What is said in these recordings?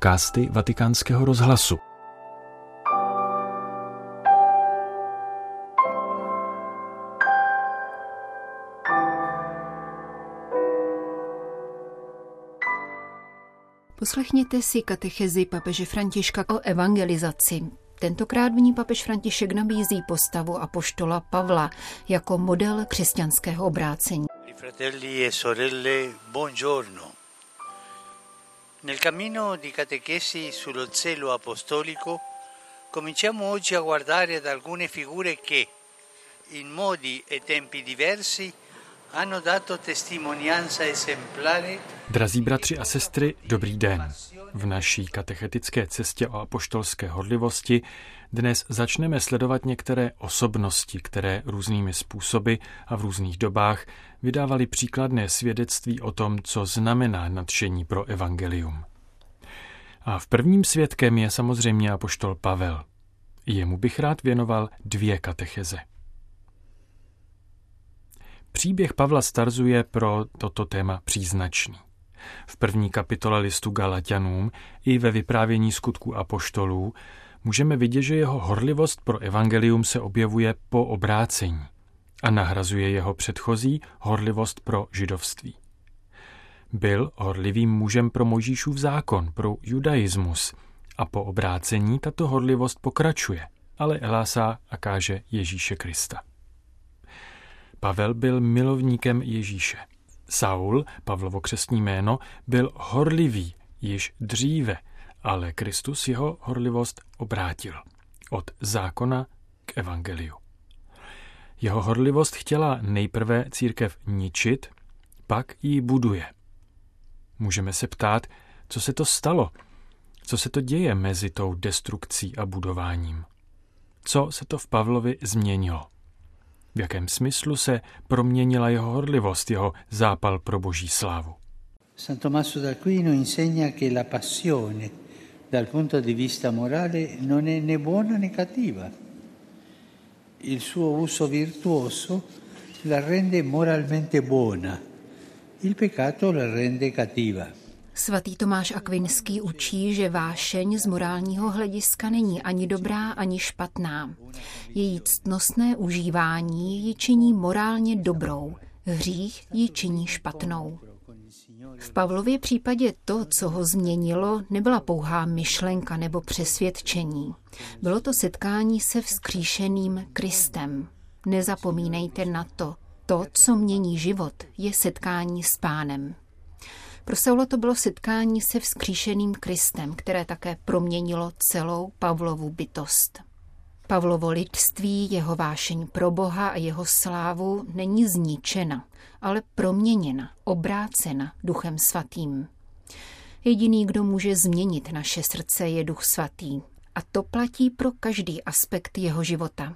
podcasty Vatikánského rozhlasu. Poslechněte si katechezi papeže Františka o evangelizaci. Tentokrát v ní papež František nabízí postavu apoštola Pavla jako model křesťanského obrácení. Fratelli e sorelle, buongiorno. Nel cammino di catechesi sullo zelo apostolico cominciamo oggi a guardare ad alcune figure che, in modi e tempi diversi, hanno dato testimonianza esemplare Drazí bratři a sestry, dobrý den. V naší katechetické cestě o apoštolské horlivosti dnes začneme sledovat některé osobnosti, které různými způsoby a v různých dobách vydávali příkladné svědectví o tom, co znamená nadšení pro evangelium. A v prvním svědkem je samozřejmě apoštol Pavel. Jemu bych rád věnoval dvě katecheze. Příběh Pavla Starzu je pro toto téma příznačný. V první kapitole listu Galatianům i ve vyprávění skutků apoštolů můžeme vidět, že jeho horlivost pro evangelium se objevuje po obrácení a nahrazuje jeho předchozí horlivost pro židovství. Byl horlivým mužem pro Mojžíšův zákon, pro judaismus a po obrácení tato horlivost pokračuje, ale elásá a káže Ježíše Krista. Pavel byl milovníkem Ježíše. Saul, Pavlovo křestní jméno, byl horlivý již dříve, ale Kristus jeho horlivost obrátil od zákona k evangeliu. Jeho horlivost chtěla nejprve církev ničit, pak ji buduje. Můžeme se ptát, co se to stalo, co se to děje mezi tou destrukcí a budováním. Co se to v Pavlovi změnilo? V jakém smyslu se proměnila jeho horlivost, jeho zápal pro boží slávu? San Tommaso d'Aquino insegna che la passione dal punto di vista morale non è né buona né cattiva. Il suo uso virtuoso la rende moralmente buona, il peccato la rende cattiva. Svatý Tomáš Akvinský učí, že vášeň z morálního hlediska není ani dobrá, ani špatná. Její ctnostné užívání ji činí morálně dobrou, hřích ji činí špatnou. V Pavlově případě to, co ho změnilo, nebyla pouhá myšlenka nebo přesvědčení. Bylo to setkání se vzkříšeným Kristem. Nezapomínejte na to. To, co mění život, je setkání s pánem. Pro Saula to bylo setkání se vzkříšeným Kristem, které také proměnilo celou Pavlovu bytost. Pavlovo lidství, jeho vášeň pro Boha a jeho slávu není zničena, ale proměněna, obrácena Duchem Svatým. Jediný, kdo může změnit naše srdce, je Duch Svatý. A to platí pro každý aspekt jeho života.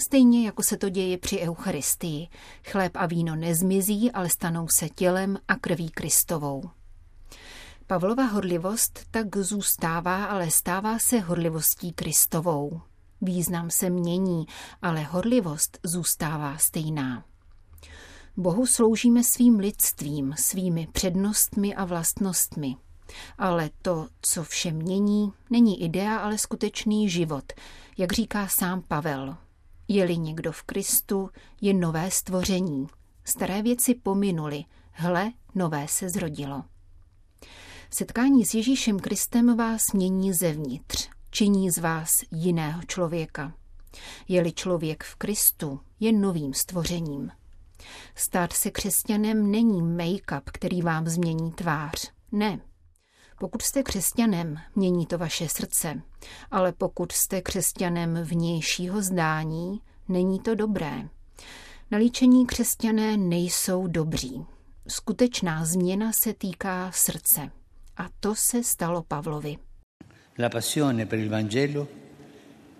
Stejně jako se to děje při Eucharistii. Chléb a víno nezmizí, ale stanou se tělem a krví Kristovou. Pavlova horlivost tak zůstává, ale stává se horlivostí Kristovou. Význam se mění, ale horlivost zůstává stejná. Bohu sloužíme svým lidstvím, svými přednostmi a vlastnostmi. Ale to, co vše mění, není idea, ale skutečný život, jak říká sám Pavel. Je-li někdo v Kristu, je nové stvoření. Staré věci pominuly, hle, nové se zrodilo. Setkání s Ježíšem Kristem vás mění zevnitř, činí z vás jiného člověka. Je-li člověk v Kristu, je novým stvořením. Stát se křesťanem není make-up, který vám změní tvář. Ne. Pokud jste křesťanem, mění to vaše srdce, ale pokud jste křesťanem vnějšího zdání, není to dobré. Nalíčení křesťané nejsou dobří. Skutečná změna se týká srdce. A to se stalo Pavlovi. La passione per il Vangelo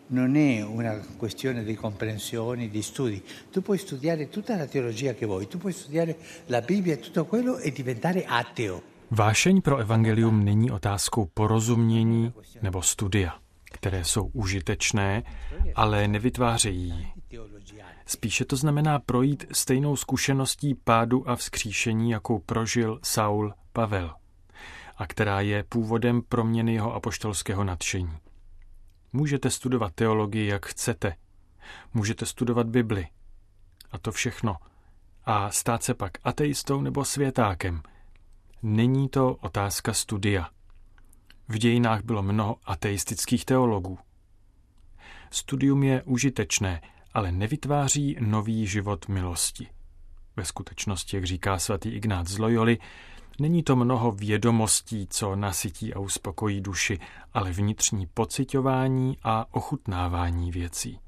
non è una questione di comprensione, di studi. Tu puoi studiare tutta la teologia che vuoi, tu puoi studiare la Bibbia e tutto quello e diventare ateo. Vášeň pro evangelium není otázkou porozumění nebo studia, které jsou užitečné, ale nevytvářejí. Spíše to znamená projít stejnou zkušeností pádu a vzkříšení, jakou prožil Saul Pavel a která je původem proměny jeho apoštolského nadšení. Můžete studovat teologii, jak chcete. Můžete studovat Bibli. A to všechno. A stát se pak ateistou nebo světákem. Není to otázka studia. V dějinách bylo mnoho ateistických teologů. Studium je užitečné, ale nevytváří nový život milosti. Ve skutečnosti, jak říká svatý Ignác z Loyoli, není to mnoho vědomostí, co nasytí a uspokojí duši, ale vnitřní pocitování a ochutnávání věcí.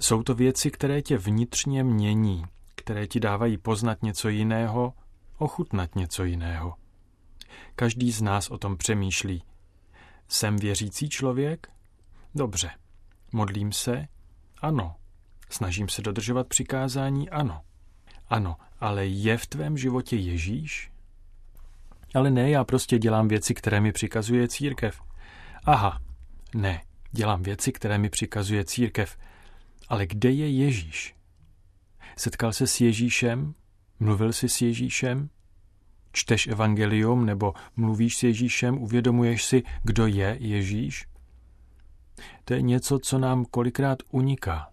Jsou to věci, které tě vnitřně mění, které ti dávají poznat něco jiného, ochutnat něco jiného. Každý z nás o tom přemýšlí. Jsem věřící člověk? Dobře. Modlím se? Ano. Snažím se dodržovat přikázání? Ano. Ano, ale je v tvém životě Ježíš? Ale ne, já prostě dělám věci, které mi přikazuje církev. Aha, ne, dělám věci, které mi přikazuje církev. Ale kde je Ježíš? Setkal se s Ježíšem? Mluvil jsi s Ježíšem? Čteš evangelium nebo mluvíš s Ježíšem? Uvědomuješ si, kdo je Ježíš? To je něco, co nám kolikrát uniká.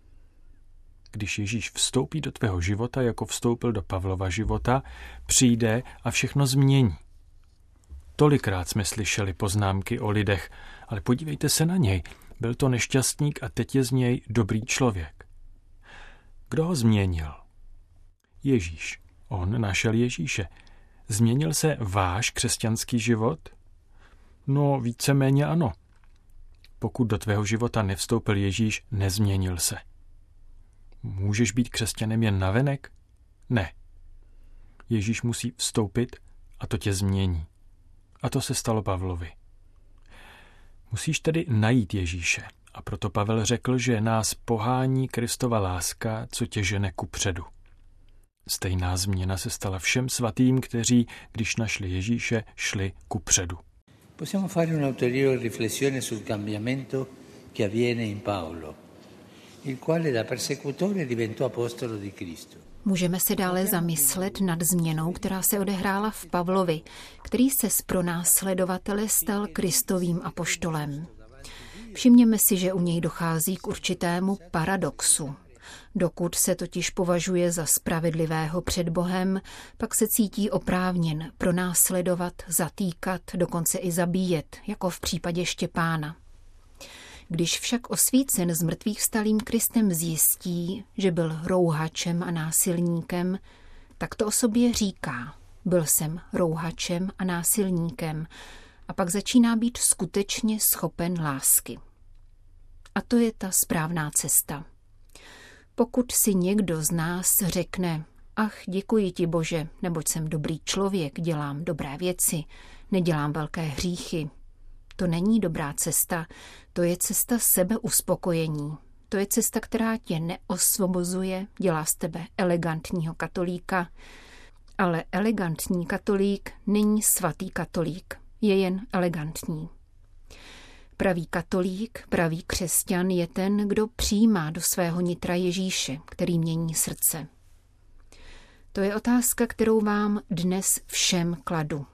Když Ježíš vstoupí do tvého života, jako vstoupil do Pavlova života, přijde a všechno změní. Tolikrát jsme slyšeli poznámky o lidech, ale podívejte se na něj. Byl to nešťastník a teď je z něj dobrý člověk. Kdo ho změnil? Ježíš. On našel Ježíše. Změnil se váš křesťanský život? No, víceméně ano. Pokud do tvého života nevstoupil Ježíš, nezměnil se. Můžeš být křesťanem jen navenek? Ne. Ježíš musí vstoupit a to tě změní. A to se stalo Pavlovi. Musíš tedy najít Ježíše. A proto Pavel řekl, že nás pohání Kristova láska, co tě žene ku předu. Stejná změna se stala všem svatým, kteří, když našli Ježíše, šli ku předu. Possiamo fare un'ulteriore riflessione sul cambiamento che avviene in Paolo, il quale da persecutore diventò apostolo di Cristo. Můžeme se dále zamyslet nad změnou, která se odehrála v Pavlovi, který se z pronásledovatele stal Kristovým apoštolem. Všimněme si, že u něj dochází k určitému paradoxu. Dokud se totiž považuje za spravedlivého před Bohem, pak se cítí oprávněn pronásledovat, zatýkat, dokonce i zabíjet, jako v případě Štěpána. Když však osvícen z mrtvých stalým Kristem zjistí, že byl rouhačem a násilníkem, tak to o sobě říká. Byl jsem rouhačem a násilníkem a pak začíná být skutečně schopen lásky. A to je ta správná cesta. Pokud si někdo z nás řekne, ach, děkuji ti Bože, neboť jsem dobrý člověk, dělám dobré věci, nedělám velké hříchy, to není dobrá cesta, to je cesta sebeuspokojení. To je cesta, která tě neosvobozuje, dělá z tebe elegantního katolíka, ale elegantní katolík není svatý katolík, je jen elegantní. Pravý katolík, pravý křesťan je ten, kdo přijímá do svého nitra Ježíše, který mění srdce. To je otázka, kterou vám dnes všem kladu.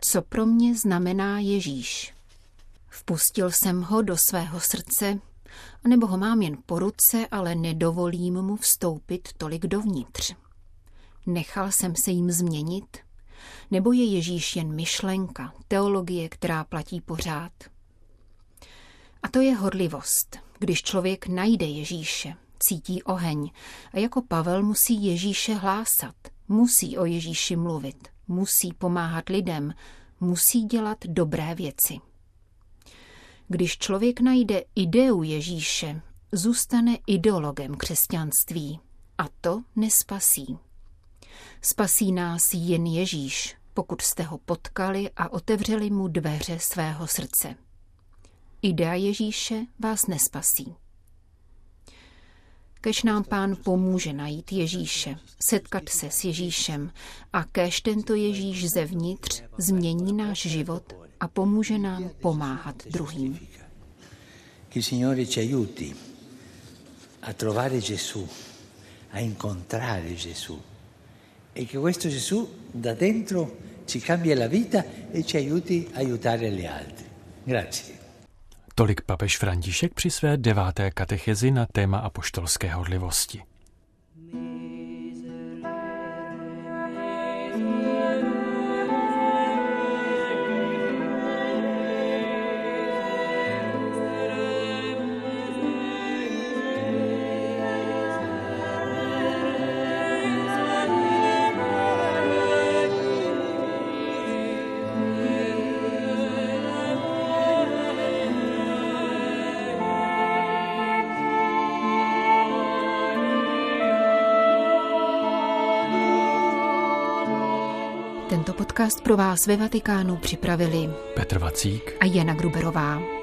Co pro mě znamená Ježíš? Vpustil jsem ho do svého srdce, nebo ho mám jen po ruce, ale nedovolím mu vstoupit tolik dovnitř. Nechal jsem se jim změnit? Nebo je Ježíš jen myšlenka, teologie, která platí pořád? A to je horlivost. Když člověk najde Ježíše, cítí oheň a jako Pavel musí Ježíše hlásat, musí o Ježíši mluvit, musí pomáhat lidem, musí dělat dobré věci. Když člověk najde ideu Ježíše, zůstane ideologem křesťanství a to nespasí. Spasí nás jen Ježíš, pokud jste ho potkali a otevřeli mu dveře svého srdce. Idea Ježíše vás nespasí. Kež nám pán pomůže najít Ježíše, setkat se s Ježíšem a kež tento Ježíš zevnitř změní náš život a pomůže nám pomáhat druhým. Che Signore ci aiuti a trovare Gesù, a incontrare Gesù e che questo Gesù da dentro ci cambia la vita e ci aiuti a aiutare gli altri. Grazie. Tolik papež František při své deváté katechezi na téma apoštolské hodlivosti. Tento podcast pro vás ve Vatikánu připravili Petr Vacík a Jana Gruberová.